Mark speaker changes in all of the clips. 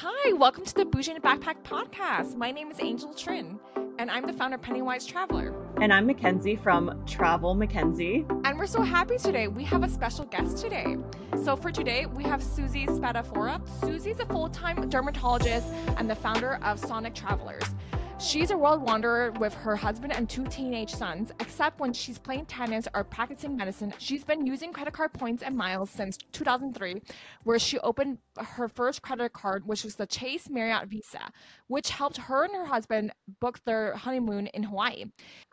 Speaker 1: Hi, welcome to the Bougie in a Backpack podcast. My name is Angel Trin, and I'm the founder of Pennywise Traveler.
Speaker 2: And I'm Mackenzie from Travel Mackenzie.
Speaker 1: And we're so happy today. We have a special guest today. So for today, we have Suzy Spadafora. Suzy's a full-time dermatologist and the founder of Sonic Travelers. She's a world wanderer with her husband and two teenage sons. Except when she's playing tennis or practicing medicine, she's been using credit card points and miles since 2003, where she opened her first credit card, which was the Chase Marriott Visa, which helped her and her husband book their honeymoon in Hawaii.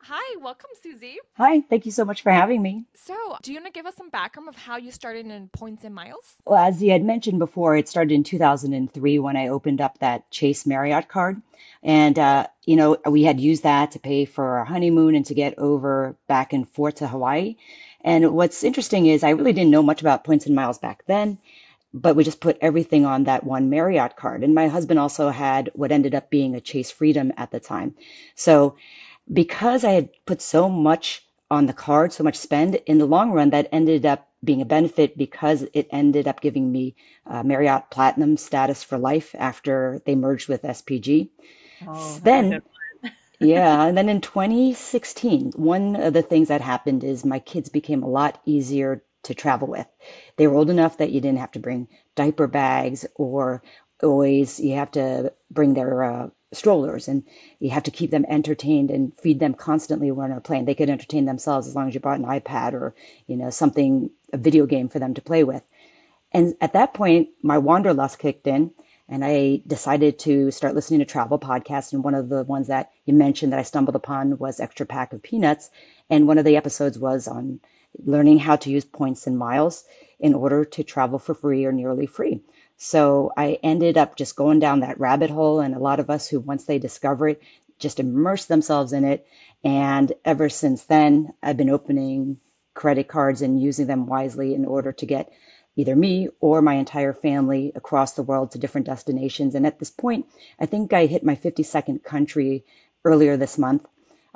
Speaker 1: Hi, welcome, Suzy.
Speaker 3: Hi, thank you so much for having me.
Speaker 1: So, do you want to give us some background of how you started in points and miles?
Speaker 3: Well, as you had mentioned before, it started in 2003 when I opened up that Chase Marriott card. And, uh, you know, we had used that to pay for our honeymoon and to get over back and forth to Hawaii. And what's interesting is I really didn't know much about points and miles back then, but we just put everything on that one Marriott card. And my husband also had what ended up being a Chase Freedom at the time. So because I had put so much on the card, so much spend, in the long run, that ended up being a benefit because it ended up giving me uh, Marriott Platinum status for life after they merged with SPG.
Speaker 2: Oh,
Speaker 3: Then, yeah, and then in 2016, one of the things that happened is my kids became a lot easier to travel with. They were old enough that you didn't have to bring diaper bags or always you have to bring their uh, strollers and you have to keep them entertained and feed them constantly when on a plane. They could entertain themselves as long as you brought an iPad or, you know, something, a video game for them to play with. And at that point, my wanderlust kicked in and I decided to start listening to travel podcasts. And one of the ones that you mentioned that I stumbled upon was Extra Pack of Peanuts. And one of the episodes was on learning how to use points and miles in order to travel for free or nearly free. So I ended up just going down that rabbit hole. And a lot of us who, once they discover it, just immerse themselves in it. And ever since then, I've been opening credit cards and using them wisely in order to get either me or my entire family across the world to different destinations. And at this point, I think I hit my 52nd country earlier this month.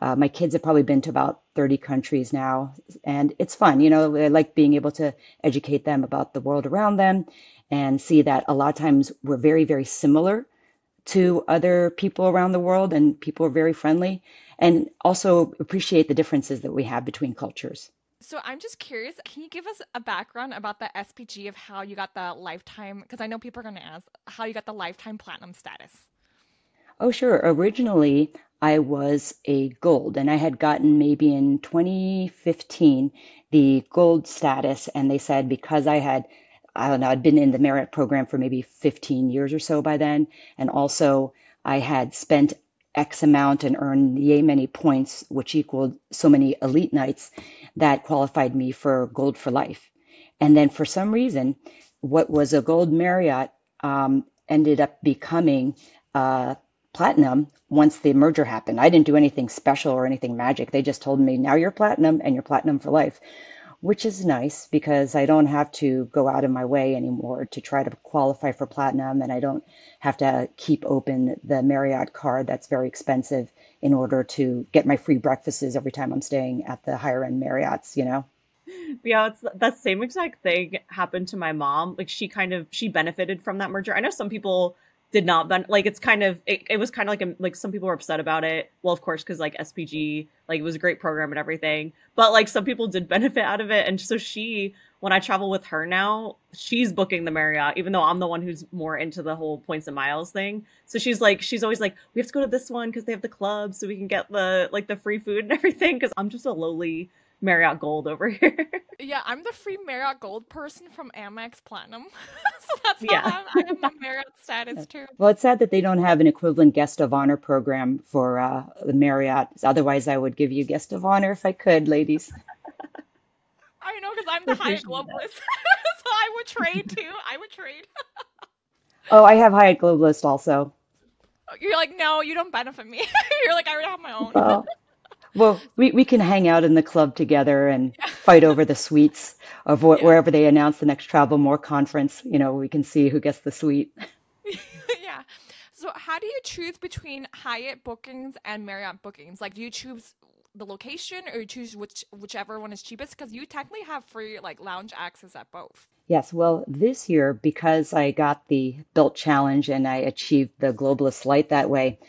Speaker 3: Uh, my kids have probably been to about 30 countries now, and it's fun. You know, I like being able to educate them about the world around them and see that a lot of times we're very, very similar to other people around the world, and people are very friendly, and also appreciate the differences that we have between cultures.
Speaker 1: So I'm just curious, can you give us a background about the SPG of how you got the lifetime? Because I know people are going to ask how you got the lifetime platinum status.
Speaker 3: Oh, sure. Originally, I was a gold, and I had gotten maybe in 2015 the gold status, and they said because I had, I don't know, I'd been in the Marriott program for maybe 15 years or so by then, and also I had spent X amount and earned yay many points, which equaled so many elite nights, that qualified me for gold for life. And then for some reason, what was a gold Marriott um, ended up becoming uh, platinum once the merger happened. I didn't do anything special or anything magic. They just told me, now you're platinum and you're platinum for life, which is nice because I don't have to go out of my way anymore to try to qualify for platinum. And I don't have to keep open the Marriott card that's very expensive in order to get my free breakfasts every time I'm staying at the higher end Marriotts, you know?
Speaker 2: Yeah, it's that same exact thing happened to my mom. Like she kind of she benefited from that merger. I know some people did not ben- like it's kind of it, it was kind of like a, like some people were upset about it. Well of course because like spg like it was a great program and everything. But like some people did benefit out of it. And so she when i travel with her now she's booking the marriott even though i'm the one who's more into the whole points and miles thing. So she's like she's always like we have to go to this one because they have the club so we can get the like the free food and everything because i'm just a lowly Marriott Gold over here.
Speaker 1: yeah, I'm the free Marriott Gold person from Amex Platinum. so that's
Speaker 2: yeah.
Speaker 1: how I'm, I have the Marriott status too.
Speaker 3: Well, it's sad that they don't have an equivalent guest of honor program for uh, the Marriott. Otherwise, I would give you guest of honor if I could, ladies.
Speaker 1: I know because I'm the Hyatt Globalist, so I would trade too. I would trade.
Speaker 3: oh, I have Hyatt Globalist also.
Speaker 1: You're like, no, you don't benefit me. You're like, I already have my own.
Speaker 3: Well, well, we, we can hang out in the club together and fight over the suites of wh-
Speaker 1: Yeah.
Speaker 3: wherever they announce the next Travel More conference. You know, we can see who gets the suite.
Speaker 1: yeah. So how do you choose between Hyatt bookings and Marriott bookings? Like, do you choose the location or you choose which whichever one is cheapest because you technically have free like lounge access at both.
Speaker 3: Yes, well, this year, because I got the Bilt Challenge and I achieved the Globalist Light that way,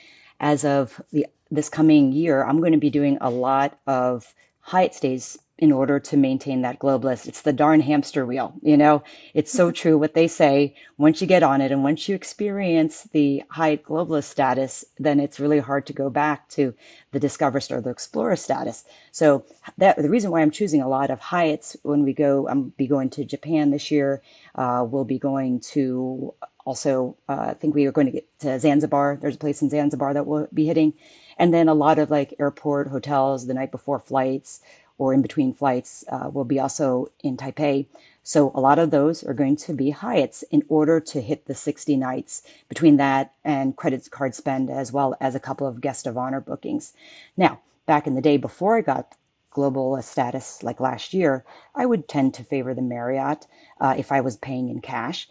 Speaker 3: as of the this coming year, I'm going to be doing a lot of Hyatt stays in order to maintain that globalist. It's the darn hamster wheel, you know? It's so true what they say. Once you get on it and once you experience the Hyatt globalist status, then it's really hard to go back to the discoverist or the explorer status. So that the reason why I'm choosing a lot of Hyatts when we go, I'm be going to Japan this year. Uh, we'll be going to also, uh, I think we are going to get to Zanzibar. There's a place in Zanzibar that we'll be hitting. And then a lot of like airport hotels the night before flights or in between flights uh, will be also in Taipei. So a lot of those are going to be Hyatts in order to hit the 60 nights between that and credit card spend, as well as a couple of guest of honor bookings. Now, back in the day before I got global status like last year, I would tend to favor the Marriott uh, if I was paying in cash,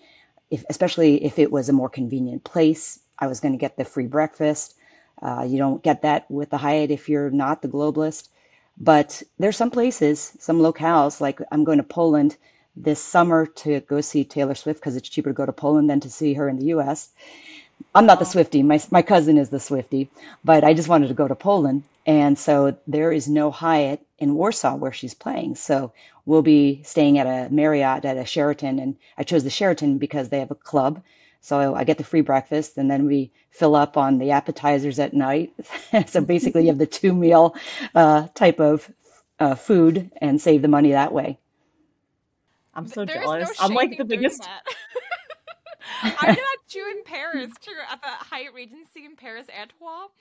Speaker 3: if, especially if it was a more convenient place. I was going to get the free breakfast. Uh, you don't get that with the Hyatt if you're not the globalist. But there's some places, some locales, like I'm going to Poland this summer to go see Taylor Swift because it's cheaper to go to Poland than to see her in the US. I'm not the Swifty. My, my cousin is the Swifty, but I just wanted to go to Poland. And so there is no Hyatt in Warsaw where she's playing. So we'll be staying at a Marriott at a Sheraton. And I chose the Sheraton because they have a club so I get the free breakfast and then we fill up on the appetizers at night. so basically, you have the two meal uh, type of uh, food and save the money that way.
Speaker 2: I'm so There's jealous. No I'm like the biggest.
Speaker 1: I did that too in Paris, too, at the Hyatt Regency in Paris, Antwerp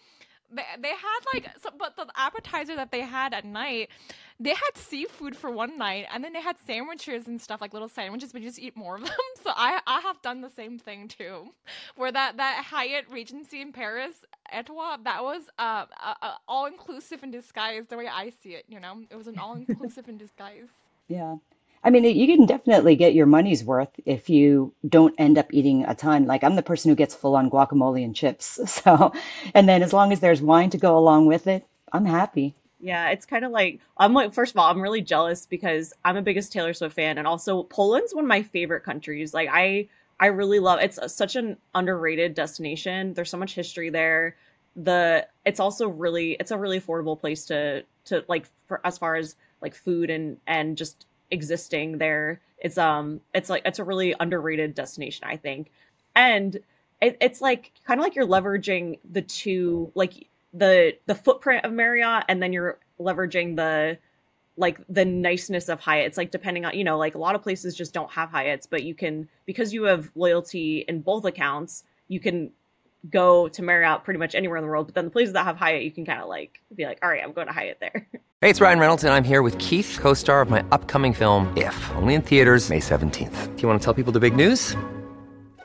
Speaker 1: they, they had like so, but the appetizer that they had at night they had seafood for one night and then they had sandwiches and stuff like little sandwiches but you just eat more of them. So i i have done the same thing too where that that hyatt regency in paris Étoile, that was uh, uh all inclusive in disguise the way i see it you know? It was an all inclusive in disguise.
Speaker 3: Yeah I mean, you can definitely get your money's worth if you don't end up eating a ton. Like I'm the person who gets full on guacamole and chips. So, and then as long as there's wine to go along with it, I'm happy.
Speaker 2: Yeah, it's kind of like I'm like first of all, I'm really jealous because I'm a biggest Taylor Swift fan and also Poland's one of my favorite countries. Like I I really love it's such an underrated destination. There's so much history there. The it's also really it's a really affordable place to to like for as far as like food and and just existing there. It's um it's like it's a really underrated destination, I think. And it, it's like kind of like you're leveraging the two like the the footprint of Marriott and then you're leveraging the like the niceness of Hyatt. It's like depending on, you know, like a lot of places just don't have Hyatts, but you can because you have loyalty in both accounts, you can go to Marriott pretty much anywhere in the world. But then the places that have Hyatt, you can kind of like be like, all right, I'm going to Hyatt there.
Speaker 4: Hey, it's Ryan Reynolds, and I'm here with Keith, co star of my upcoming film, If, only in theaters, May 17th. Do you want to tell people the big news?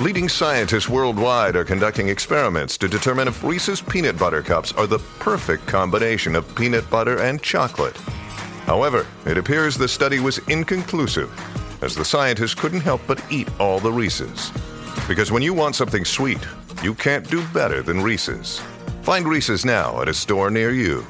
Speaker 5: leading scientists worldwide are conducting experiments to determine if Reese's Peanut Butter Cups are the perfect combination of peanut butter and chocolate. However, it appears the study was inconclusive, as the scientists couldn't help but eat all the Reese's. Because when you want something sweet, you can't do better than Reese's. Find Reese's now at a store near you.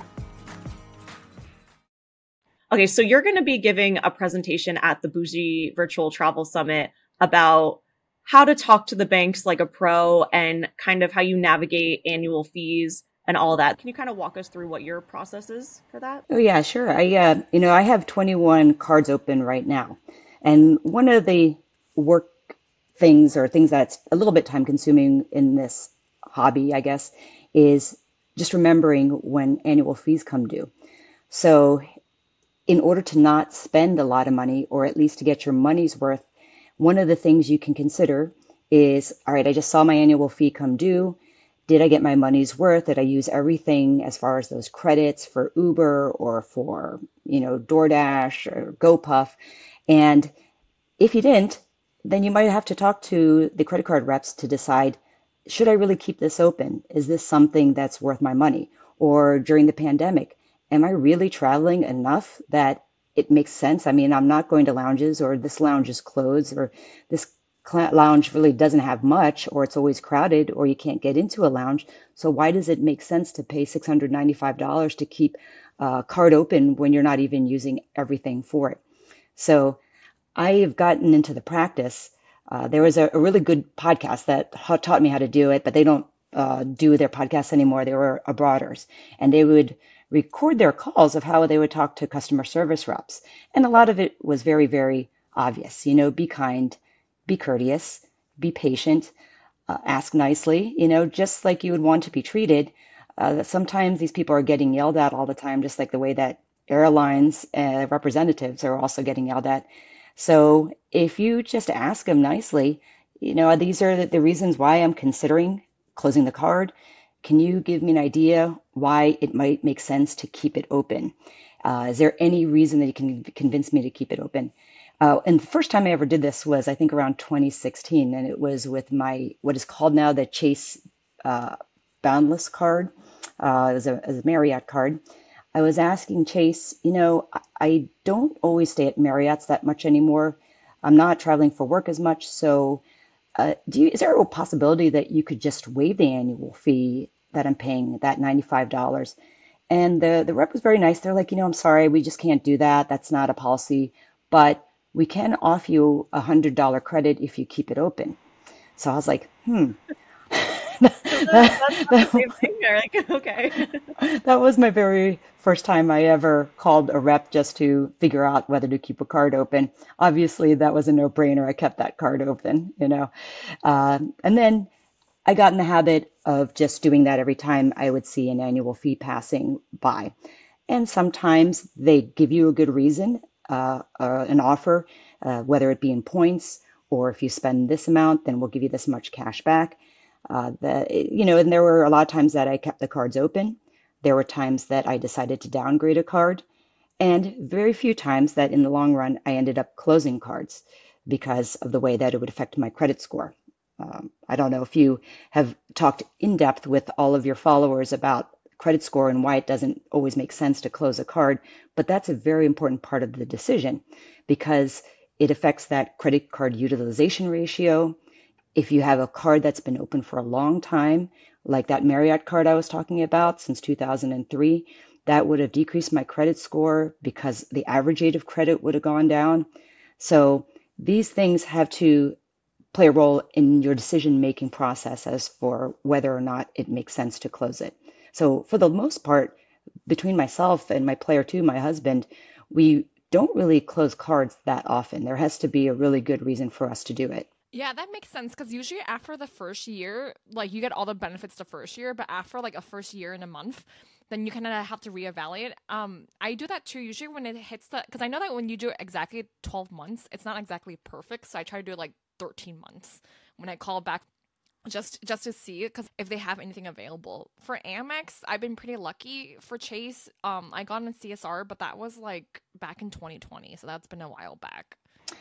Speaker 2: Okay, so you're going to be giving a presentation at the Bougie Virtual Travel Summit about how to talk to the banks like a pro and kind of how you navigate annual fees and all that. Can you kind of walk us through what your process is for that?
Speaker 3: Oh yeah, sure. I uh, you know I have 21 cards open right now, and one of the work things or things that's a little bit time consuming in this hobby, I guess, is just remembering when annual fees come due. So, in order to not spend a lot of money, or at least to get your money's worth, one of the things you can consider is all right, I just saw my annual fee come due. Did I get my money's worth? Did I use everything as far as those credits for Uber or for, you know, DoorDash or GoPuff? And if you didn't, then you might have to talk to the credit card reps to decide should I really keep this open? Is this something that's worth my money? Or during the pandemic, am I really traveling enough that it makes sense? I mean, I'm not going to lounges, or this lounge is closed, or this lounge really doesn't have much, or it's always crowded, or you can't get into a lounge. So, why does it make sense to pay $695 to keep a card open when you're not even using everything for it? So, I've gotten into the practice. Uh, there was a, a, really good podcast that taught me how to do it, but they don't uh, do their podcasts anymore. They were abroaders, and they would record their calls of how they would talk to customer service reps. And a lot of it was very, very obvious. You know, be kind, be courteous, be patient, uh, ask nicely, you know, just like you would want to be treated. Uh, sometimes these people are getting yelled at all the time, just like the way that airlines uh, representatives are also getting yelled at. So if you just ask them nicely, you know, these are the reasons why I'm considering closing the card. Can you give me an idea why it might make sense to keep it open? Uh, is there any reason that you can convince me to keep it open? Uh, and the first time I ever did this was, I think, around 2016, and it was with my what is called now the Chase uh, Boundless card. Uh, it was a, it was a Marriott card, I was asking Chase, you know, I don't always stay at Marriott's that much anymore. I'm not traveling for work as much. So, uh, do you, is there a possibility that you could just waive the annual fee that I'm paying, that $95? And the, the rep was very nice. They're like, you know, I'm sorry, we just can't do that. That's not a policy, but we can offer you a $100 credit if you keep it open. So I was like, hmm,
Speaker 2: that's the same thing. Like, okay.
Speaker 3: that was my very first time I ever called a rep just to figure out whether to keep a card open. Obviously, that was a no brainer. I kept that card open, you know. Uh, and then I got in the habit of just doing that every time I would see an annual fee passing by. And sometimes they give you a good reason, uh, uh, an offer, uh, whether it be in points or if you spend this amount, then we'll give you this much cash back. Uh, the, you know, and there were a lot of times that I kept the cards open. There were times that I decided to downgrade a card, and very few times that in the long run I ended up closing cards because of the way that it would affect my credit score. Um, I don't know if you have talked in depth with all of your followers about credit score and why it doesn't always make sense to close a card, but that's a very important part of the decision because it affects that credit card utilization ratio. If you have a card that's been open for a long time, like that Marriott card I was talking about since 2003, that would have decreased my credit score because the average age of credit would have gone down. So these things have to play a role in your decision making process as for whether or not it makes sense to close it. So for the most part, between myself and my player two, my husband, we don't really close cards that often. There has to be a really good reason for us to do it.
Speaker 1: Yeah, that makes sense because usually after the first year, like you get all the benefits the first year, but after like a first year and a month, then you kind of have to reevaluate. Um, I do that too. Usually when it hits the, because I know that when you do exactly twelve months, it's not exactly perfect. So I try to do like thirteen months when I called back, just just to see because if they have anything available for Amex, I've been pretty lucky. For Chase, um, I got in CSR, but that was like back in 2020, so that's been a while back.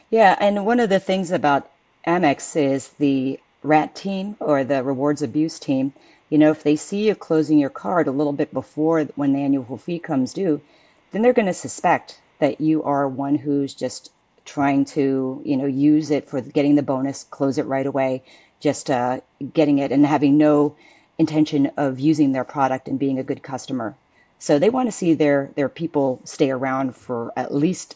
Speaker 3: Yeah, and one of the things about Amex is the rat team or the rewards abuse team. You know, if they see you closing your card a little bit before when the annual fee comes due, then they're going to suspect that you are one who's just trying to, you know, use it for getting the bonus, close it right away, just uh, getting it and having no intention of using their product and being a good customer. So they want to see their their people stay around for at least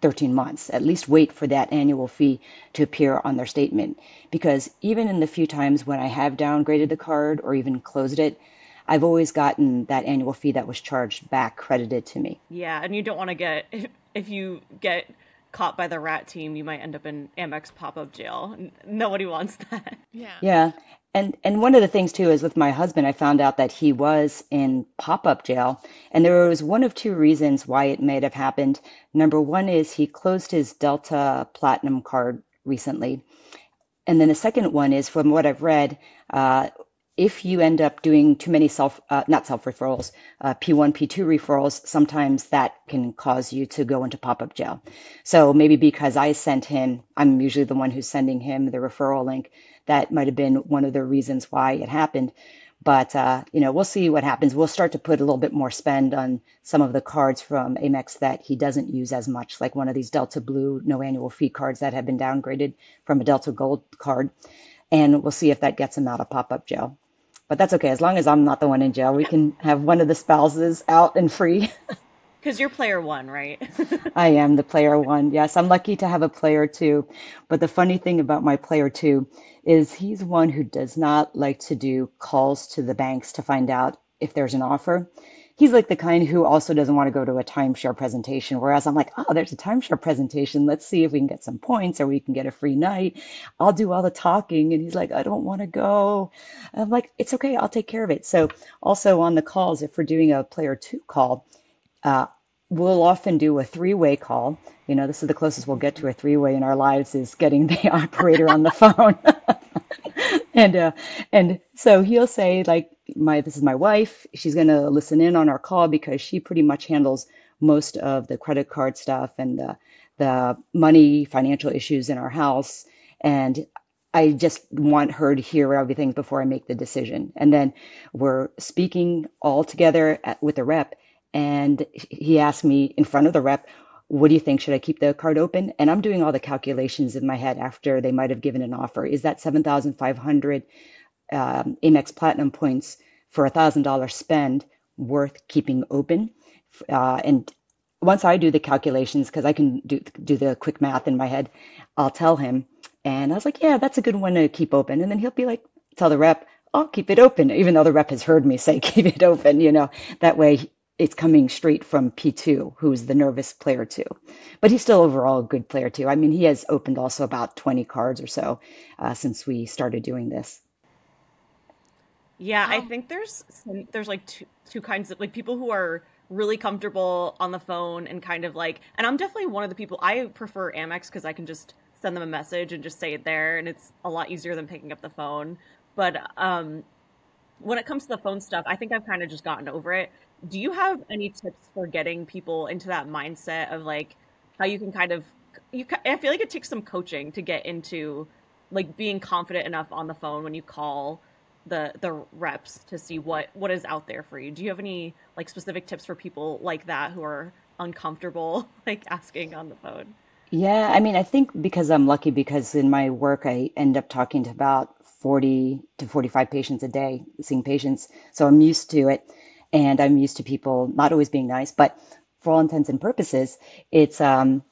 Speaker 3: 13 months. At least wait for that annual fee to appear on their statement. Because even in the few times when I have downgraded the card or even closed it, I've always gotten that annual fee that was charged back credited to me.
Speaker 2: Yeah, and you don't want to get if, you get caught by the rat team, you might end up in Amex pop-up jail. Nobody wants that.
Speaker 1: Yeah.
Speaker 3: Yeah. And and one of the things too is with my husband, I found out that he was in pop-up jail, and there was one of two reasons why it may have happened. Number one is he closed his Delta Platinum card recently, and then the second one is from what I've read, uh, if you end up doing too many self, uh, not self referrals, uh, P1, P2 referrals, sometimes that can cause you to go into pop up jail. So maybe because I sent him, I'm usually the one who's sending him the referral link. That might have been one of the reasons why it happened. But uh, you know, we'll see what happens. We'll start to put a little bit more spend on some of the cards from Amex that he doesn't use as much, like one of these Delta Blue no annual fee cards that have been downgraded from a Delta Gold card. And we'll see if that gets him out of pop up jail but that's okay as long as I'm not the one in jail. We can have one of the spouses out and free.
Speaker 2: Because you're player one, right?
Speaker 3: I am the player one. Yes, I'm lucky to have a player two. But the funny thing about my player two is he's one who does not like to do calls to the banks to find out if there's an offer he's like the kind who also doesn't want to go to a timeshare presentation. Whereas I'm like, oh, there's a timeshare presentation. Let's see if we can get some points or we can get a free night. I'll do all the talking. And he's like, I don't want to go. I'm like, it's okay. I'll take care of it. So also on the calls, if we're doing a player two call, uh, we'll often do a three-way call. You know, this is the closest we'll get to a three-way in our lives is getting the operator on the phone. and uh, and so he'll say like my this is my wife. She's going to listen in on our call because she pretty much handles most of the credit card stuff and the the money financial issues in our house and I just want her to hear everything before I make the decision. And then we're speaking all together at, with the rep and he asked me in front of the rep, what do you think? Should I keep the card open? And I'm doing all the calculations in my head after they might have given an offer. Is that 7,500 um, Amex Platinum points for a thousand dollar spend worth keeping open? Uh, and once I do the calculations, because I can do do the quick math in my head, I'll tell him. And I was like, yeah, that's a good one to keep open. And then he'll be like, tell the rep, I'll keep it open, even though the rep has heard me say keep it open. You know, that way it's coming straight from P2, who's the nervous player two. But he's still overall a good player too. I mean, he has opened also about 20 cards or so uh, since we started doing this.
Speaker 2: Yeah, I think there's some, there's like two two kinds of like people who are really comfortable on the phone and kind of like and I'm definitely one of the people I prefer Amex because I can just send them a message and just say it there and it's a lot easier than picking up the phone. But um when it comes to the phone stuff, I think I've kind of just gotten over it. Do you have any tips for getting people into that mindset of like how you can kind of you I feel like it takes some coaching to get into like being confident enough on the phone when you call the the reps to see what what is out there for you. Do you have any like specific tips for people like that who are uncomfortable like asking on the phone?
Speaker 3: Yeah, I mean, I think because I'm lucky because in my work I end up talking to about 40 to 45 patients a day, seeing patients. So I'm used to it and I'm used to people not always being nice, but for all intents and purposes, it's um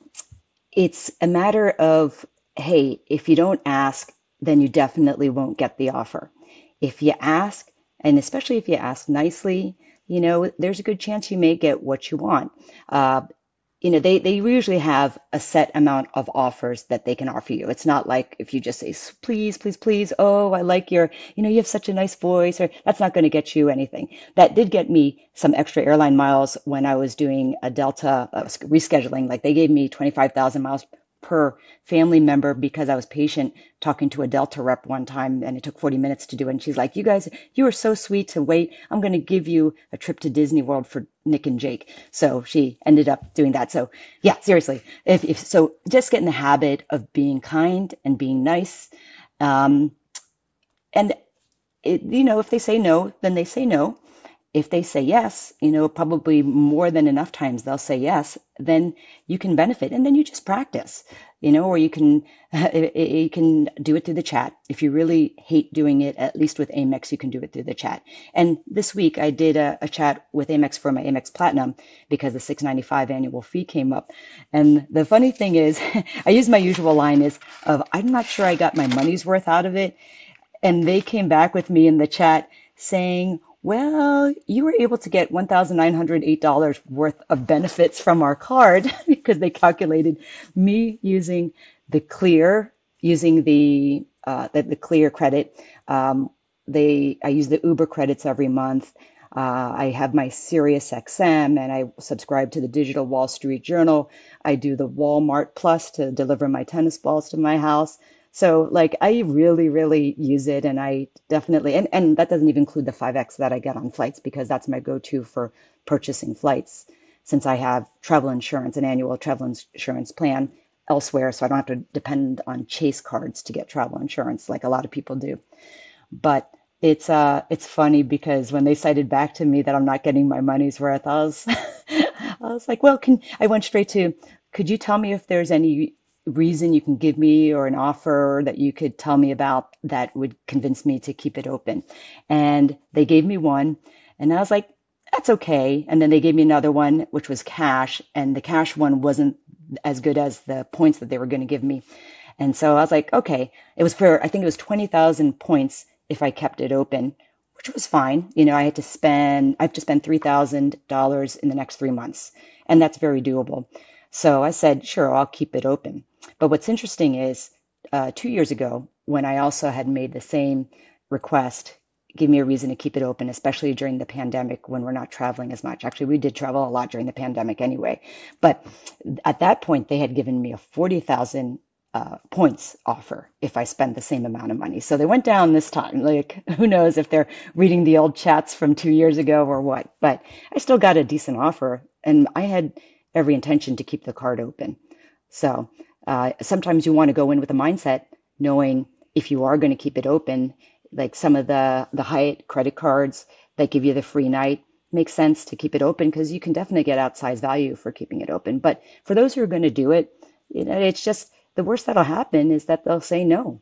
Speaker 3: it's a matter of hey, if you don't ask, then you definitely won't get the offer. If you ask, and especially if you ask nicely, you know, there's a good chance you may get what you want. Uh, you know, they, they usually have a set amount of offers that they can offer you. It's not like if you just say, please, please, please, oh, I like your, you know, you have such a nice voice, or that's not going to get you anything. That did get me some extra airline miles when I was doing a Delta uh, rescheduling. Like they gave me 25,000 miles per family member because I was patient talking to a Delta rep one time and it took 40 minutes to do it. And she's like, You guys, you are so sweet to wait. I'm going to give you a trip to Disney World for Nick and Jake. So she ended up doing that. So yeah, seriously. If, if so, just get in the habit of being kind and being nice. Um, and it, you know, if they say no, then they say no if they say yes, you know, probably more than enough times they'll say yes, then you can benefit and then you just practice, you know, or you can, you can do it through the chat. If you really hate doing it, at least with Amex, you can do it through the chat. And this week I did a, a chat with Amex for my Amex Platinum because the 695 annual fee came up. And the funny thing is I use my usual line is of, I'm not sure I got my money's worth out of it. And they came back with me in the chat saying, well, you were able to get $1,908 worth of benefits from our card because they calculated me using the clear, using the, uh, the, the clear credit. Um, they, I use the Uber credits every month. Uh, I have my Sirius XM and I subscribe to the Digital Wall Street Journal. I do the Walmart Plus to deliver my tennis balls to my house. So like I really, really use it and I definitely and, and that doesn't even include the 5X that I get on flights because that's my go-to for purchasing flights since I have travel insurance, an annual travel insurance plan elsewhere, so I don't have to depend on Chase cards to get travel insurance like a lot of people do. But it's uh it's funny because when they cited back to me that I'm not getting my money's worth, I was I was like, well, can I went straight to could you tell me if there's any reason you can give me or an offer that you could tell me about that would convince me to keep it open. And they gave me one and I was like, that's okay. And then they gave me another one, which was cash. And the cash one wasn't as good as the points that they were going to give me. And so I was like, okay, it was for, I think it was 20,000 points if I kept it open, which was fine. You know, I had to spend, I have to spend $3,000 in the next three months. And that's very doable. So I said, sure, I'll keep it open. But what's interesting is uh, two years ago, when I also had made the same request, give me a reason to keep it open, especially during the pandemic when we're not traveling as much. Actually, we did travel a lot during the pandemic anyway. But at that point, they had given me a 40,000 uh, points offer if I spend the same amount of money. So they went down this time. Like, who knows if they're reading the old chats from two years ago or what. But I still got a decent offer. And I had every intention to keep the card open. So uh, sometimes you want to go in with a mindset knowing if you are going to keep it open, like some of the the Hyatt credit cards that give you the free night makes sense to keep it open because you can definitely get outsized value for keeping it open. But for those who are going to do it, you know, it's just the worst that'll happen is that they'll say no.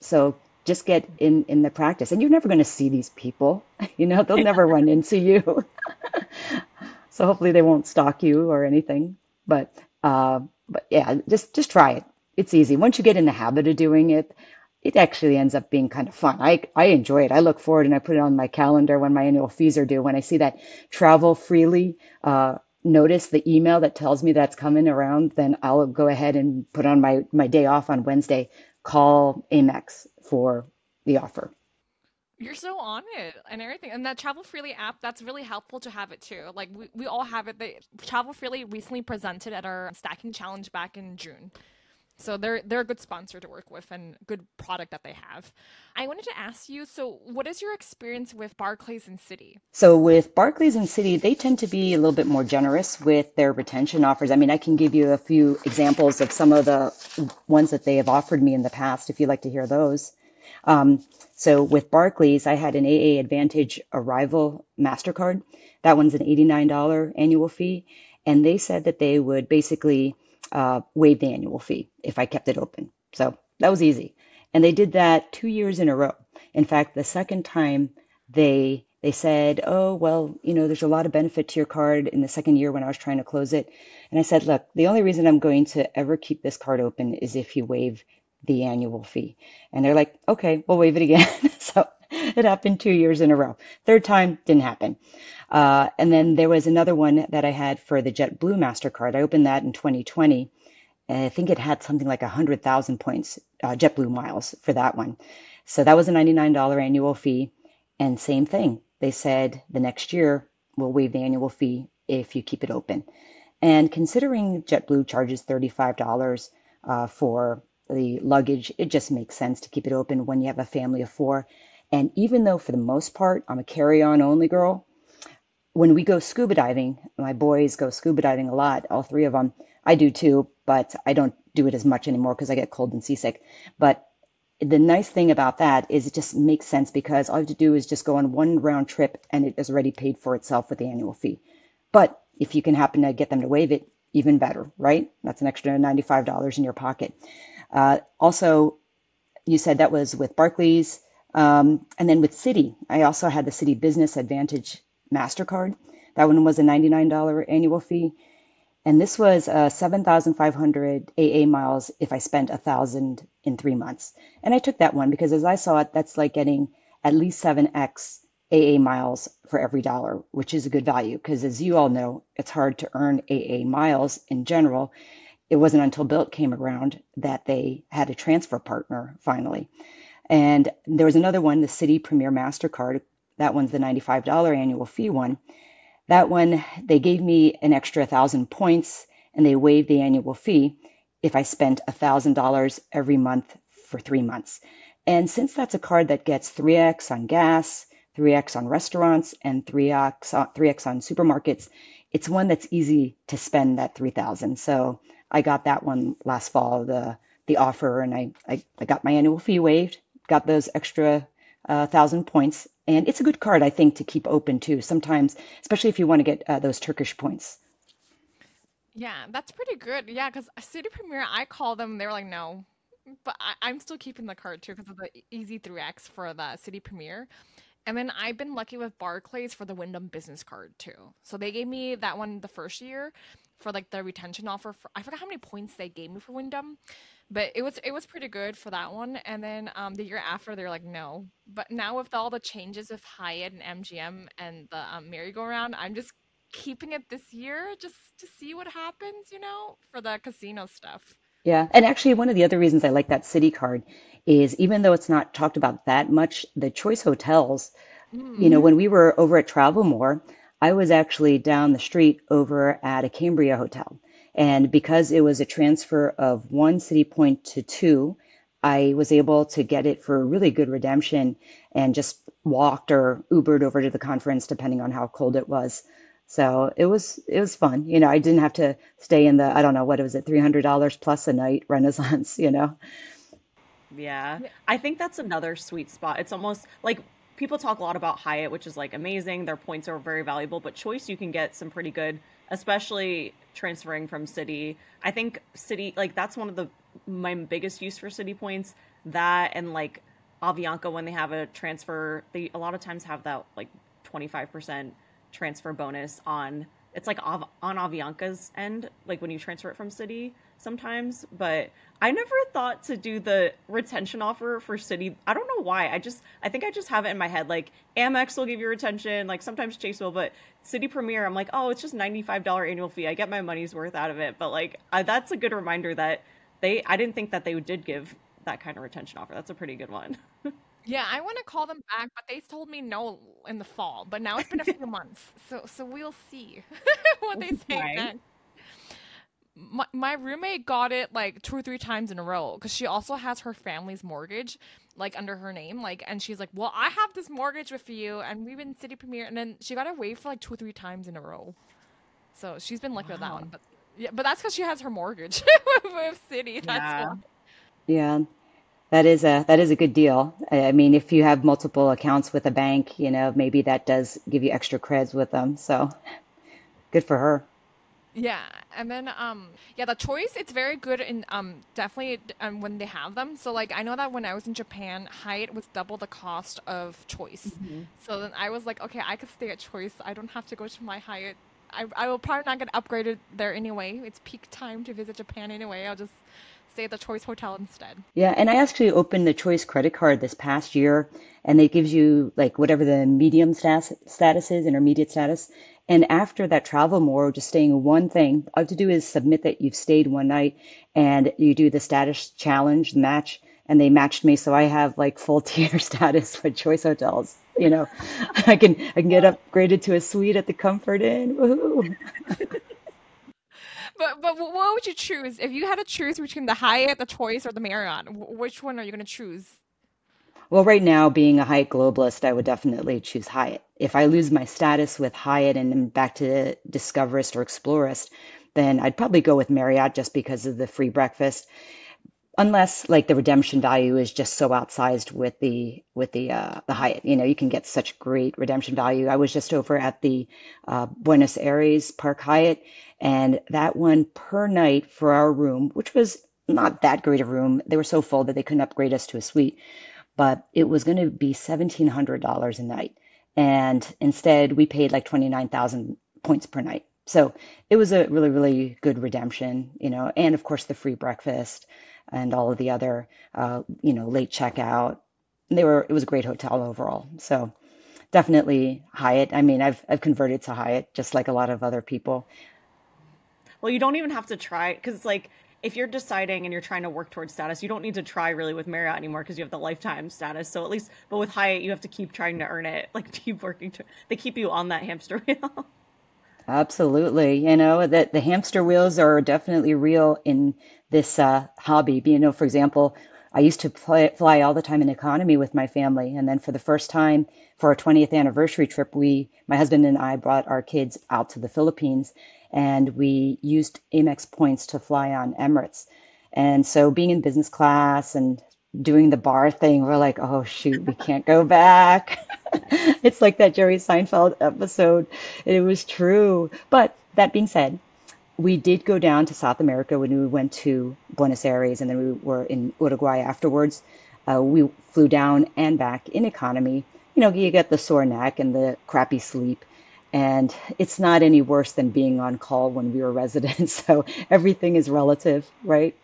Speaker 3: So just get in in the practice, and you're never going to see these people. You know, they'll never run into you. so hopefully they won't stalk you or anything. But uh, but yeah, just just try it. It's easy. Once you get in the habit of doing it, it actually ends up being kind of fun. I I enjoy it. I look forward and I put it on my calendar when my annual fees are due. When I see that travel freely uh, notice the email that tells me that's coming around, then I'll go ahead and put on my my day off on Wednesday. Call Amex for the offer.
Speaker 1: You're so on it and everything. And that Travel Freely app, that's really helpful to have it too. Like we, we all have it. They Travel Freely recently presented at our stacking challenge back in June. So they're they're a good sponsor to work with and good product that they have. I wanted to ask you, so what is your experience with Barclays and Citi?
Speaker 3: So with Barclays and Citi, they tend to be a little bit more generous with their retention offers. I mean, I can give you a few examples of some of the ones that they have offered me in the past if you'd like to hear those. Um, so with Barclays, I had an AA Advantage Arrival MasterCard. That one's an $89 annual fee. And they said that they would basically uh, waive the annual fee if I kept it open. So that was easy. And they did that two years in a row. In fact, the second time they they said, "Oh, well, you know, there's a lot of benefit to your card in the second year when I was trying to close it." And I said, "Look, the only reason I'm going to ever keep this card open is if you waive the annual fee. And they're like, okay, we'll waive it again. so it happened two years in a row. Third time didn't happen. Uh, and then there was another one that I had for the JetBlue MasterCard. I opened that in 2020. And I think it had something like 100,000 points, uh, JetBlue miles for that one. So that was a $99 annual fee. And same thing. They said the next year we'll waive the annual fee if you keep it open. And considering JetBlue charges $35 uh, for the luggage, it just makes sense to keep it open when you have a family of four. And even though for the most part I'm a carry on only girl, when we go scuba diving, my boys go scuba diving a lot, all three of them. I do too, but I don't do it as much anymore because I get cold and seasick. But the nice thing about that is it just makes sense because all you have to do is just go on one round trip and it is already paid for itself with the annual fee. But if you can happen to get them to waive it, even better, right? That's an extra $95 in your pocket. Uh, also, you said that was with Barclays. Um, and then with Citi, I also had the Citi Business Advantage MasterCard. That one was a $99 annual fee. And this was uh, 7,500 AA miles if I spent 1,000 in three months. And I took that one because as I saw it, that's like getting at least 7x AA miles for every dollar, which is a good value because, as you all know, it's hard to earn AA miles in general. It wasn't until Bilt came around that they had a transfer partner finally. And there was another one, the Citi Premier MasterCard. That one's the $95 annual fee one. That one, they gave me an extra thousand points and they waived the annual fee if I spent $1,000 every month for three months. And since that's a card that gets 3x on gas, 3x on restaurants, and 3x on, 3x on supermarkets, it's one that's easy to spend that 3000 So I got that one last fall, the the offer, and I, I, I got my annual fee waived, got those extra uh, thousand points, and it's a good card, I think, to keep open too. Sometimes, especially if you want to get uh, those Turkish points.
Speaker 1: Yeah, that's pretty good. Yeah, because Citi Premier, I call them, they're like, no. But I, am still keeping the card too because of the Easy 3X for the Citi Premier. And then I've been lucky with Barclays for the Wyndham business card too. So they gave me that one the first year for like the retention offer for I forgot how many points they gave me for Wyndham. But it was it was pretty good for that one. And then um, the year after they're like no. But now with all the changes with Hyatt and MGM and the um, merry-go-round, I'm just keeping it this year just to see what happens, you know, for the casino stuff.
Speaker 3: Yeah. And actually, one of the other reasons I like that Citi card is even though it's not talked about that much, the choice hotels, mm. you know, mm-hmm. when we were over at Travelmore, I was actually down the street over at a Cambria hotel. And because it was a transfer of one Citi point to two, I was able to get it for a really good redemption and just walked or Ubered over to the conference, depending on how cold it was. So it was it was fun. You know, I didn't have to stay in the I don't know what it was it three hundred dollars plus a night Renaissance. You know.
Speaker 2: Yeah, I think that's another sweet spot. It's almost like people talk a lot about Hyatt, which is like amazing. Their points are very valuable, but Choice you can get some pretty good, especially transferring from Citi. I think Citi like that's one of the my biggest use for Citi points. That and like Avianca when they have a transfer, they a lot of times have that like twenty five percent transfer bonus on it's like on Avianca's end, like when you transfer it from Citi sometimes. But I never thought to do the retention offer for Citi. I don't know why. I just I think I just have it in my head. Like Amex will give you retention, like sometimes Chase will, but Citi Premier, I'm like, oh, it's just ninety five dollar annual fee. I get my money's worth out of it. But like I, that's a good reminder that they. I didn't think that they did give that kind of retention offer. That's a pretty good one.
Speaker 1: Yeah, I want to call them back, but they told me no in the fall. But now it's been a few months, so so we'll see what they say next. My, my roommate got it like two or three times in a row because she also has her family's mortgage like under her name like and she's like well i have this mortgage with you and we've been Citi Premier and then she got it waived for like two or three times in a row so she's been lucky wow. with that one but yeah but that's because she has her mortgage with Citi that's
Speaker 3: yeah. Why. yeah that is a that is a good deal. I mean, if you have multiple accounts with a bank, you know, maybe that does give you extra creds with them. So, good for her.
Speaker 1: Yeah, and then um yeah, the choice it's very good in um definitely um, when they have them. So like I know that when I was in Japan, Hyatt was double the cost of choice. Mm-hmm. So then I was like, okay, I could stay at choice. I don't have to go to my Hyatt. I I will probably not get upgraded there anyway. It's peak time to visit Japan anyway. I'll just stay at the Choice Hotel instead.
Speaker 3: Yeah, and I actually opened the Choice credit card this past year, and it gives you like whatever the medium status status is, intermediate status. And after that Travelmore, just staying one thing, all you have to do is submit that you've stayed one night, and you do the status challenge match, and they matched me, so I have like full tier status with Choice Hotels. You know, I can I can get upgraded to a suite at the Comfort Inn. Woohoo!
Speaker 1: But but what would you choose if you had to choose between the Hyatt, the Choice, or the Marriott? Which one are you going to choose?
Speaker 3: Well, right now, being a Hyatt globalist, I would definitely choose Hyatt. If I lose my status with Hyatt and am back to Discoverist or Explorist, then I'd probably go with Marriott just because of the free breakfast unless like the redemption value is just so outsized with the with the uh, the Hyatt. You know, you can get such great redemption value. I was just over at the uh, Buenos Aires Park Hyatt, and that one per night for our room, which was not that great a room. They were so full that they couldn't upgrade us to a suite, but it was going to be seventeen hundred dollars a night, and instead we paid like twenty nine thousand points per night. So it was a really, really good redemption, you know, and of course the free breakfast and all of the other, uh, you know, late checkout. They were, it was a great hotel overall. So definitely Hyatt. I mean, I've I've converted to Hyatt just like a lot of other people.
Speaker 2: Well, you don't even have to try it, because it's like if you're deciding and you're trying to work towards status, you don't need to try really with Marriott anymore because you have the lifetime status. So at least, but with Hyatt, you have to keep trying to earn it. Like keep working to. They keep you on that hamster wheel.
Speaker 3: Absolutely. You know, that the hamster wheels are definitely real in this uh, hobby. You know, for example, I used to fly, fly all the time in economy with my family. And then for the first time for our 20th anniversary trip, we, my husband and I brought our kids out to the Philippines and we used Amex points to fly on Emirates. And so being in business class and doing the bar thing, we're like, oh shoot, we can't go back. it's like that Jerry Seinfeld episode. It was true. But that being said, we did go down to South America when we went to Buenos Aires and then we were in Uruguay afterwards. Uh, we flew down and back in economy. You know, you get the sore neck and the crappy sleep. And it's not any worse than being on call when we were residents. So everything is relative, right?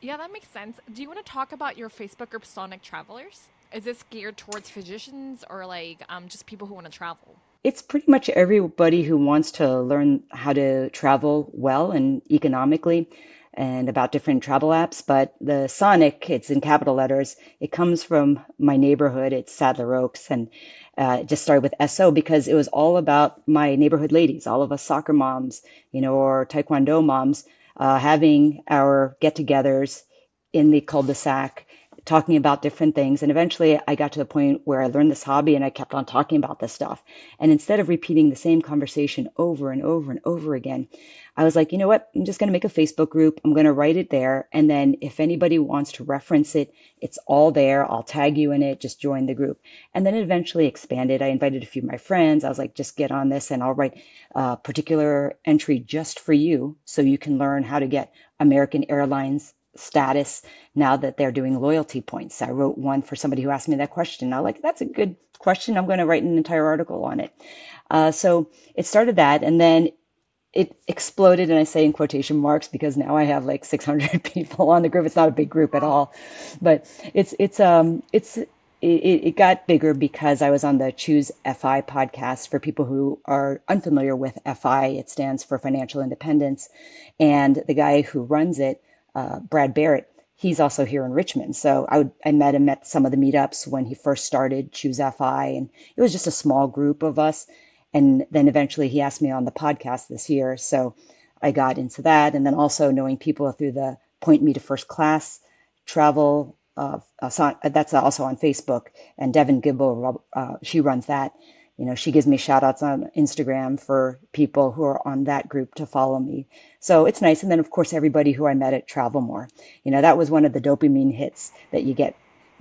Speaker 1: Yeah, that makes sense. Do you want to talk about your Facebook group, Sonic Travelers? Is this geared towards physicians or like um, just people who want to travel?
Speaker 3: It's pretty much everybody who wants to learn how to travel well and economically and about different travel apps. But the Sonic, it's in capital letters. It comes from my neighborhood. It's Sadler Oaks. And uh, just started with SO because it was all about my neighborhood ladies, all of us soccer moms, you know, or Taekwondo moms, uh, having our get togethers in the cul-de-sac talking about different things. And eventually I got to the point where I learned this hobby and I kept on talking about this stuff. And instead of repeating the same conversation over and over and over again, I was like, you know what? I'm just going to make a Facebook group. I'm going to write it there. And then if anybody wants to reference it, it's all there. I'll tag you in it. Just join the group. And then it eventually expanded. I invited a few of my friends. I was like, just get on this and I'll write a particular entry just for you so you can learn how to get American Airlines status now that they're doing loyalty points. I wrote one for somebody who asked me that question. I like, that's a good question. I'm going to write an entire article on it. Uh, so it started that. And then it exploded. And I say in quotation marks because now I have like 600 people on the group. It's not a big group at all, but it's, it's, um, it's, it, it, got bigger because I was on the Choose FI podcast. For people who are unfamiliar with FI, it stands for Financial Independence. And the guy who runs it uh, Brad Barrett, he's also here in Richmond. So I would, I met him at some of the meetups when he first started Choose FI, and it was just a small group of us. And then eventually he asked me on the podcast this year. So I got into that. And then also knowing people through the Point Me to First Class travel. Uh, uh, that's also on Facebook. And Devin Gibble, uh, she runs that you know, she gives me shout outs on Instagram for people who are on that group to follow me. So it's nice. And then, of course, everybody who I met at Travel More. You know, that was one of the dopamine hits that you get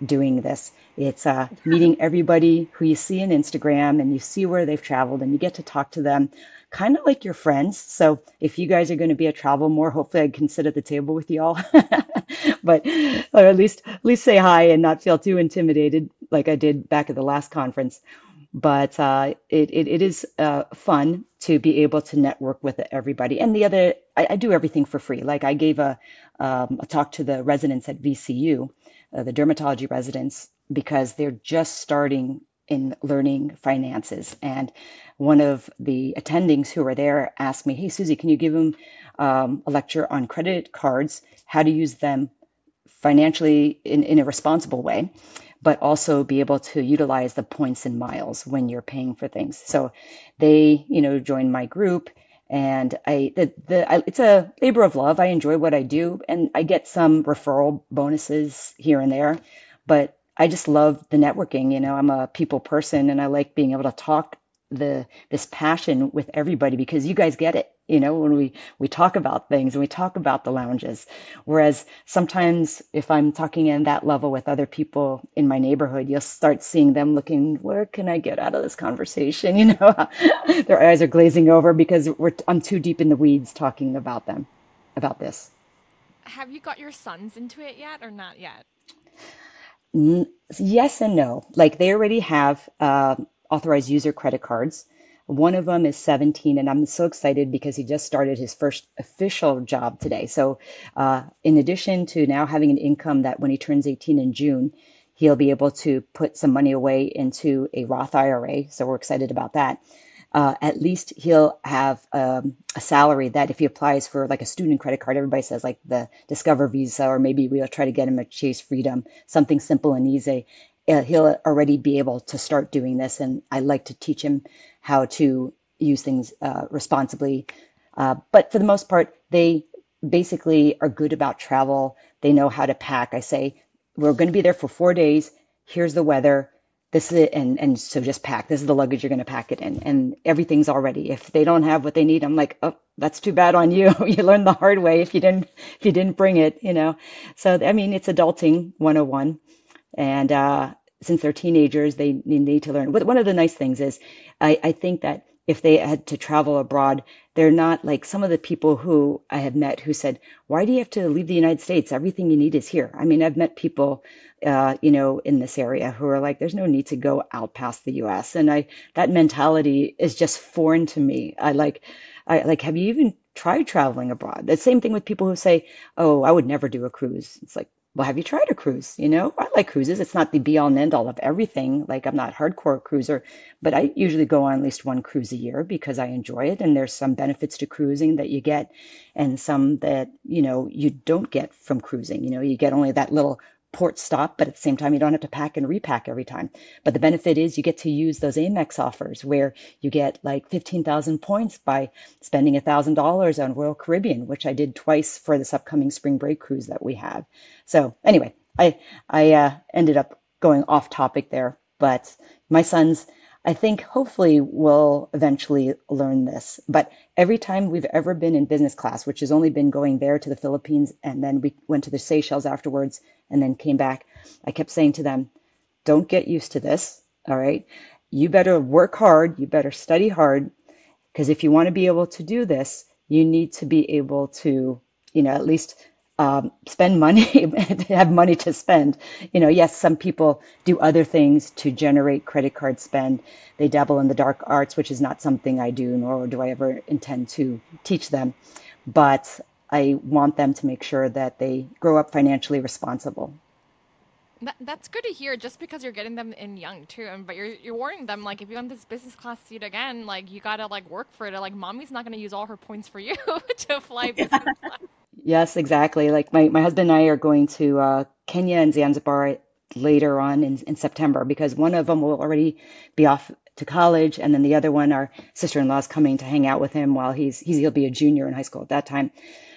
Speaker 3: doing this. It's uh, meeting everybody who you see on Instagram and you see where they've traveled and you get to talk to them kind of like your friends. So if you guys are going to be a Travel More, hopefully I can sit at the table with y'all. but or at least at least say hi and not feel too intimidated like I did back at the last conference but uh, it, it, it is uh, fun to be able to network with everybody. And the other, I, I do everything for free. Like I gave a, um, a talk to the residents at VCU, uh, the dermatology residents, because they're just starting in learning finances. And one of the attendings who were there asked me, Hey, Suzy, can you give them um, a lecture on credit cards, how to use them financially in, in a responsible way? but also be able to utilize the points and miles when you're paying for things. So they, you know, joined my group and I, the, the, I, it's a labor of love. I enjoy what I do and I get some referral bonuses here and there, but I just love the networking. You know, I'm a people person and I like being able to talk the, this passion with everybody because you guys get it you know when we we talk about things and we talk about the lounges. Whereas sometimes if i'm talking in that level with other people in my neighborhood you'll start seeing them looking where can i get out of this conversation? You know their eyes are glazing over because we're i'm too deep in the weeds talking about them about this.
Speaker 1: Have you got your sons into it yet or not yet?
Speaker 3: Yes and no. Like they already have uh, authorized user credit cards one of them is 17, and I'm so excited because he just started his first official job today. So, uh, in addition to now having an income that when he turns 18 in June, he'll be able to put some money away into a Roth IRA. So we're excited about that. Uh, at least he'll have um, a salary that if he applies for like a student credit card, everybody says like the Discover Visa, or maybe we'll try to get him a Chase Freedom, something simple and easy. Uh, he'll already be able to start doing this. And I like to teach him how to use things uh, responsibly. Uh, but for the most part, they basically are good about travel. They know how to pack. I say, we're going to be there for four days. Here's the weather. This is it. And, and so just pack. This is the luggage you're going to pack it in. And everything's already. If they don't have what they need, I'm like, oh, that's too bad on you. you learned the hard way if you didn't, if you didn't bring it, you know? So, I mean, it's adulting 101. And, uh, since they're teenagers, they need to learn. But one of the nice things is I, I think that if they had to travel abroad, they're not like some of the people who I have met who said, "Why do you have to leave the United States? Everything you need is here." I mean, I've met people, uh, you know, in this area who are like, "There's no need to go out past the U.S." And I that mentality is just foreign to me. I like, I like, have you even tried traveling abroad? The same thing with people who say, "Oh, I would never do a cruise." It's like, well, have you tried a cruise? You know, I like cruises. It's not the be all and end all of everything. Like I'm not hardcore cruiser, but I usually go on at least one cruise a year because I enjoy it. And there's some benefits to cruising that you get and some that, you know, you don't get from cruising. You know, you get only that little port stop, but at the same time, you don't have to pack and repack every time. But the benefit is you get to use those Amex offers where you get like 15,000 points by spending $1,000 on Royal Caribbean, which I did twice for this upcoming spring break cruise that we have. So anyway, I, I uh, ended up going off topic there, but my sons, I think hopefully we'll eventually learn this. But every time we've ever been in business class, which has only been going there to the Philippines, and then we went to the Seychelles afterwards and then came back, I kept saying to them, don't get used to this. All right. You better work hard. You better study hard. Because if you want to be able to do this, you need to be able to, you know, at least um, spend money, have money to spend. You know, yes, some people do other things to generate credit card spend. They dabble in the dark arts, which is not something I do, nor do I ever intend to teach them. But I want them to make sure that they grow up financially responsible.
Speaker 1: That, that's good to hear. Just because you're getting them in young too, and but you're you're warning them like if you want this business class seat again, like you gotta like work for it. Like mommy's not gonna use all her points for you to fly business class.
Speaker 3: Yes, exactly. Like my, my husband and I are going to uh, Kenya and Zanzibar later on in, in September because one of them will already be off to college, and then the other one, our sister-in-law, is coming to hang out with him while he's, he's he'll be a junior in high school at that time.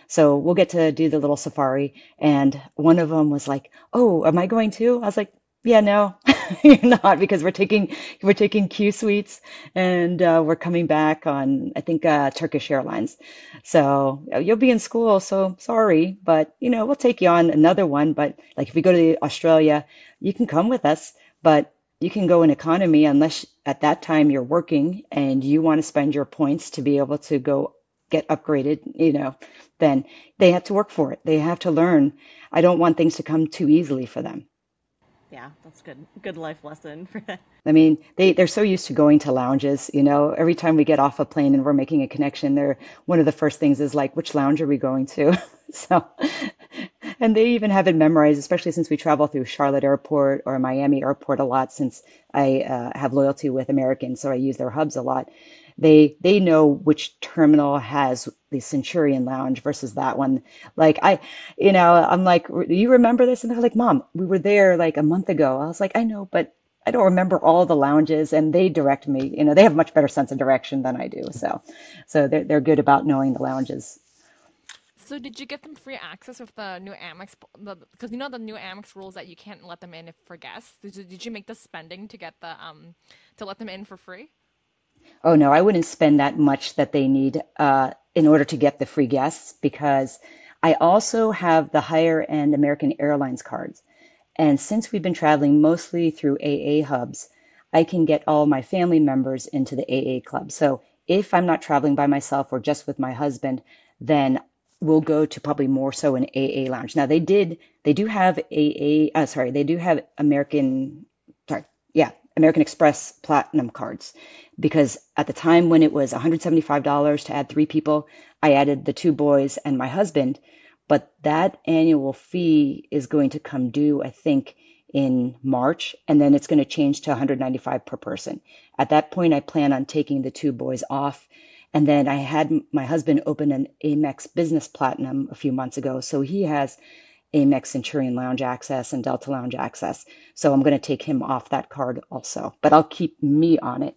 Speaker 3: So we'll get to do the little safari. And one of them was like, "Oh, am I going too?" I was like, "Yeah, no." you're not because we're taking we're taking Q suites and uh, we're coming back on I think uh, Turkish Airlines. So you'll be in school. So sorry, but you know we'll take you on another one. But like if we go to Australia, you can come with us, but you can go in economy unless at that time you're working and you want to spend your points to be able to go get upgraded. You know, then they have to work for it. They have to learn. I don't want things to come too easily for them
Speaker 2: yeah, that's good. Good life lesson for that.
Speaker 3: I mean, they they're so used to going to lounges. You know, every time we get off a plane and we're making a connection, they're one of the first things is like, which lounge are we going to? so, and they even have it memorized, especially since we travel through Charlotte Airport or Miami Airport a lot. Since I uh, have loyalty with American, so I use their hubs a lot they they know which terminal has the Centurion Lounge versus that one. Like I, you know, I'm like, you remember this? And they're like, Mom, we were there like a month ago. I was like, I know, but I don't remember all the lounges, and they direct me. You know, they have much better sense of direction than I do. So, so they're they're good about knowing the lounges.
Speaker 1: So did you get them free access with the new Amex? Because you know the new Amex rules that you can't let them in if for guests. Did you, did you make the spending to get the um to let them in for free?
Speaker 3: Oh no, I wouldn't spend that much that they need uh, in order to get the free guests because I also have the higher end American Airlines cards. And since we've been traveling mostly through AA hubs, I can get all my family members into the AA club. So if I'm not traveling by myself or just with my husband, then we'll go to probably more so an AA lounge. Now they did, they do have AA, uh, sorry, they do have American, sorry, yeah, American Express Platinum cards because at the time when it was $175 to add three people, I added the two boys and my husband. But that annual fee is going to come due, I think, in March, and then it's going to change to $195 per person. At that point, I plan on taking the two boys off. And then I had my husband open an Amex Business Platinum a few months ago, so he has Amex Centurion Lounge access and Delta Lounge access. So I'm going to take him off that card also, but I'll keep me on it.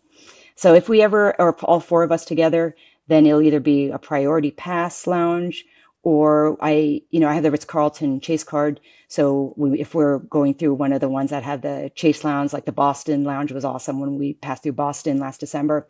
Speaker 3: So if we ever are all four of us together, then it'll either be a priority pass lounge or I, you know, I have the Ritz Carlton Chase card. So we, if we're going through one of the ones that have the Chase lounge, like the Boston lounge was awesome when we passed through Boston last December.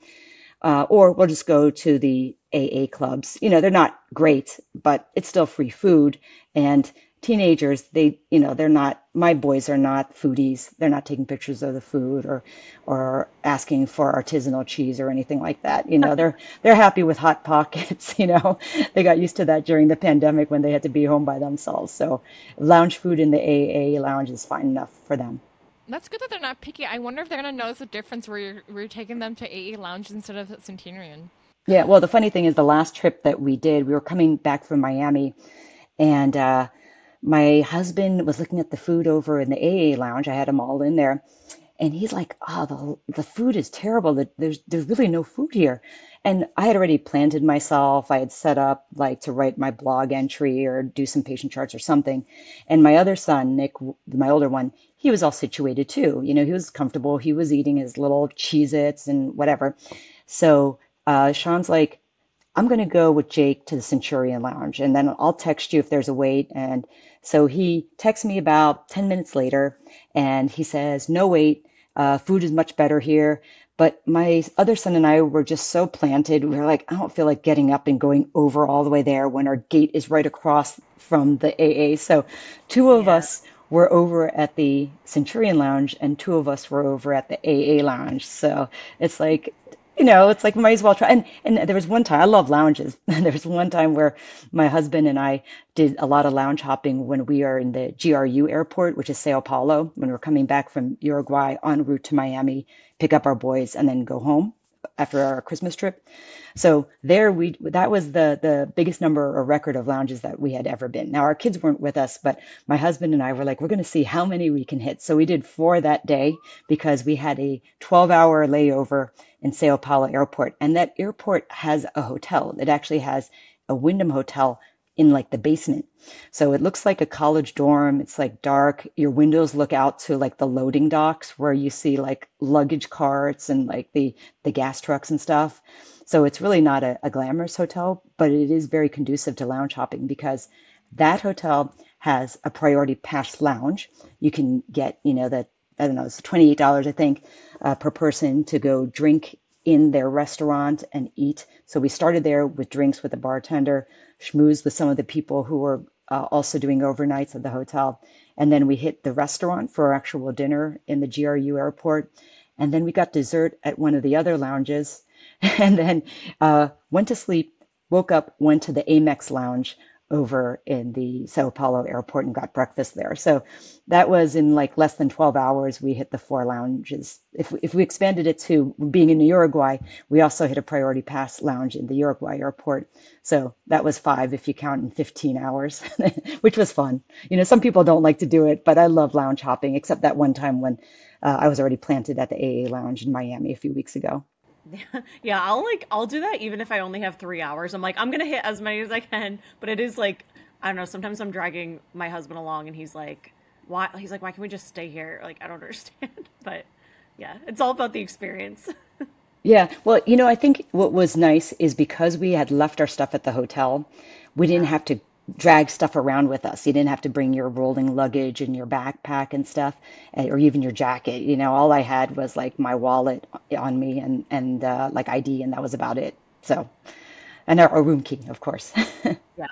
Speaker 3: Uh, or we'll just go to the AA clubs. You know, they're not great, but it's still free food. And teenagers they you know they're not my boys are not foodies. They're not taking pictures of the food or or asking for artisanal cheese or anything like that. You know they're they're happy with hot pockets you know. They got used to that during the pandemic when they had to be home by themselves. So lounge food in the aa lounge is fine enough for them.
Speaker 1: That's good that they're not picky. I wonder if they're going to notice the difference where you're, where you're taking them to aa lounge instead of centurion
Speaker 3: yeah well the funny thing is the last trip that we did we were coming back from miami and uh my husband was looking at the food over in the AA lounge. I had them all in there. And he's like, oh, the, the food is terrible. There's, there's really no food here. And I had already planted myself. I had set up like to write my blog entry or do some patient charts or something. And my other son, Nick, my older one, he was all situated too. You know, he was comfortable. He was eating his little Cheez Its and whatever. So uh, Sean's like, I'm going to go with Jake to the Centurion Lounge and then I'll text you if there's a wait. And so he texts me about 10 minutes later and he says, No wait, uh, food is much better here. But my other son and I were just so planted. We were like, I don't feel like getting up and going over all the way there when our gate is right across from the AA. So two of yeah. us were over at the Centurion Lounge and two of us were over at the AA Lounge. So it's like you know, it's like might as well try. And and there was one time I love lounges. there was one time where my husband and I did a lot of lounge hopping when we are in the GRU airport, which is Sao Paulo, when we're coming back from Uruguay en route to Miami, pick up our boys, and then go home after our Christmas trip. So there we that was the the biggest number or record of lounges that we had ever been. Now our kids weren't with us, but my husband and I were like, we're going to see how many we can hit. So we did four that day because we had a 12 hour layover in Sao Paulo airport. And that airport has a hotel. It actually has a Wyndham hotel in like the basement. So it looks like a college dorm. It's like dark. Your windows look out to like the loading docks where you see like luggage carts and like the the gas trucks and stuff. So it's really not a, a glamorous hotel, but it is very conducive to lounge hopping because that hotel has a priority pass lounge. You can get, you know, that I don't know, it's $28, I think, uh, per person to go drink in their restaurant and eat. So we started there with drinks with the bartender, schmoozed with some of the people who were uh, also doing overnights at the hotel. And then we hit the restaurant for our actual dinner in the GRU airport. And then we got dessert at one of the other lounges. And then uh, went to sleep, woke up, went to the Amex lounge over in the Sao Paulo airport and got breakfast there. So that was in like less than 12 hours. We hit the four lounges. If, if we expanded it to being in Uruguay, we also hit a priority pass lounge in the Uruguay airport. So that was five if you count in 15 hours, which was fun. You know, some people don't like to do it, but I love lounge hopping, except that one time when uh, I was already planted at the AA lounge in Miami a few weeks ago.
Speaker 2: yeah, I'll like I'll do that even if I only have three hours. I'm like I'm gonna hit as many as I can, but it is like I don't know. Sometimes I'm dragging my husband along, and he's like, "Why?" He's like, "Why can't we just stay here?" Like I don't understand, but yeah, it's all about the experience.
Speaker 3: yeah, well, you know, I think what was nice is because we had left our stuff at the hotel, we didn't have to drag stuff around with us. You didn't have to bring your rolling luggage and your backpack and stuff, eh, or even your jacket. You know, all I had was like my wallet on me and and uh, like ID, and that was about it. So, and our, our room key, of course.
Speaker 2: yeah.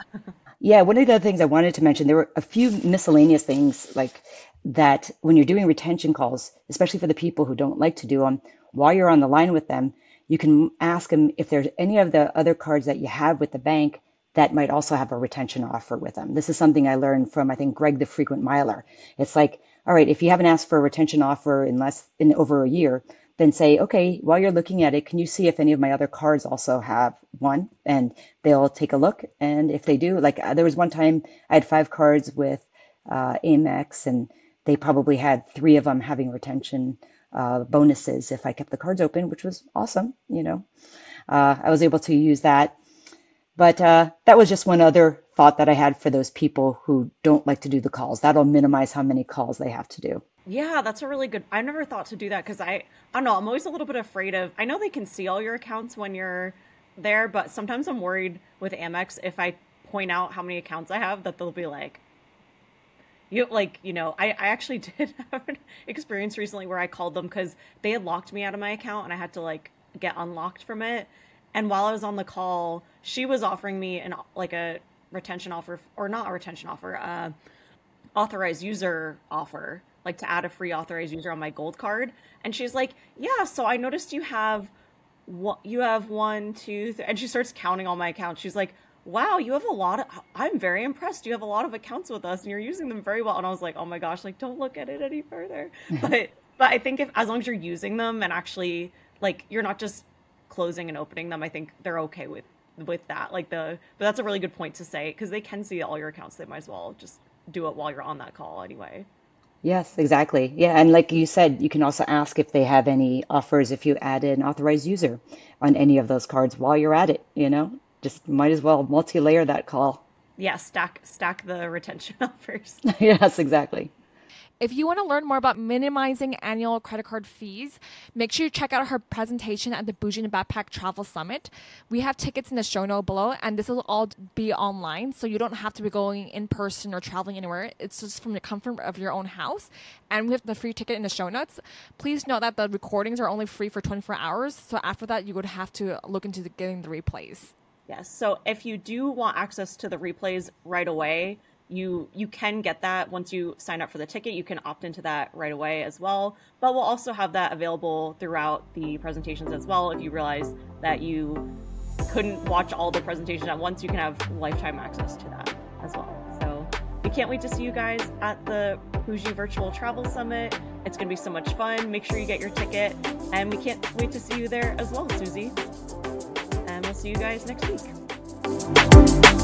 Speaker 3: Yeah. One of the other things I wanted to mention, there were a few miscellaneous things like that when you're doing retention calls, especially for the people who don't like to do them, while you're on the line with them, you can ask them if there's any of the other cards that you have with the bank that might also have a retention offer with them. This is something I learned from, I think, Greg the frequent miler. It's like, all right, if you haven't asked for a retention offer in less in over a year, then say, okay, while you're looking at it, can you see if any of my other cards also have one? And they'll take a look. And if they do, like uh, there was one time I had five cards with uh, Amex and they probably had three of them having retention uh, bonuses if I kept the cards open, which was awesome. You know, uh, I was able to use that. But uh, that was just one other thought that I had for those people who don't like to do the calls. That'll minimize how many calls they have to do.
Speaker 2: Yeah, that's a really good. I never thought to do that because I, I don't know. I'm always a little bit afraid of. I know they can see all your accounts when you're there, but sometimes I'm worried with Amex if I point out how many accounts I have that they'll be like, you like you know I, I actually did have an experience recently where i called them because they had locked me out of my account and i had to like get unlocked from it and while i was on the call she was offering me an like a retention offer or not a retention offer uh authorized user offer like to add a free authorized user on my gold card and she's like yeah so i noticed you have what you have one two three and she starts counting all my accounts she's like wow, you have a lot of, I'm very impressed. You have a lot of accounts with us and you're using them very well. And I was like, oh my gosh, like, don't look at it any further. but, but I think if, as long as you're using them and actually, like, you're not just closing and opening them, I think they're okay with, with that. Like, the, but that's a really good point to say because they can see all your accounts. They might as well just do it while you're on that call anyway.
Speaker 3: Yes, exactly. Yeah, and like you said, you can also ask if they have any offers if you add an authorized user on any of those cards while you're at it, you know? just might as well multi-layer that call.
Speaker 2: Yeah, stack stack the retention offers.
Speaker 3: yes, exactly.
Speaker 1: If you want to learn more about minimizing annual credit card fees, make sure you check out her presentation at the Bougie and Backpack Travel Summit. We have tickets in the show note below, and this will all be online, so you don't have to be going in person or traveling anywhere. It's just from the comfort of your own house. And we have the free ticket in the show notes. Please note that the recordings are only free for 24 hours, so after that, you would have to look into the, getting the replays.
Speaker 2: Yes. So if you do want access to the replays right away, you you can get that once you sign up for the ticket. You can opt into that right away as well. But we'll also have that available throughout the presentations as well. If you realize that you couldn't watch all the presentations at once, you can have lifetime access to that as well. So we can't wait to see you guys at the Bougie Virtual Travel Summit. It's going to be so much fun. Make sure you get your ticket, and we can't wait to see you there as well, Suzy And we'll see you guys next week.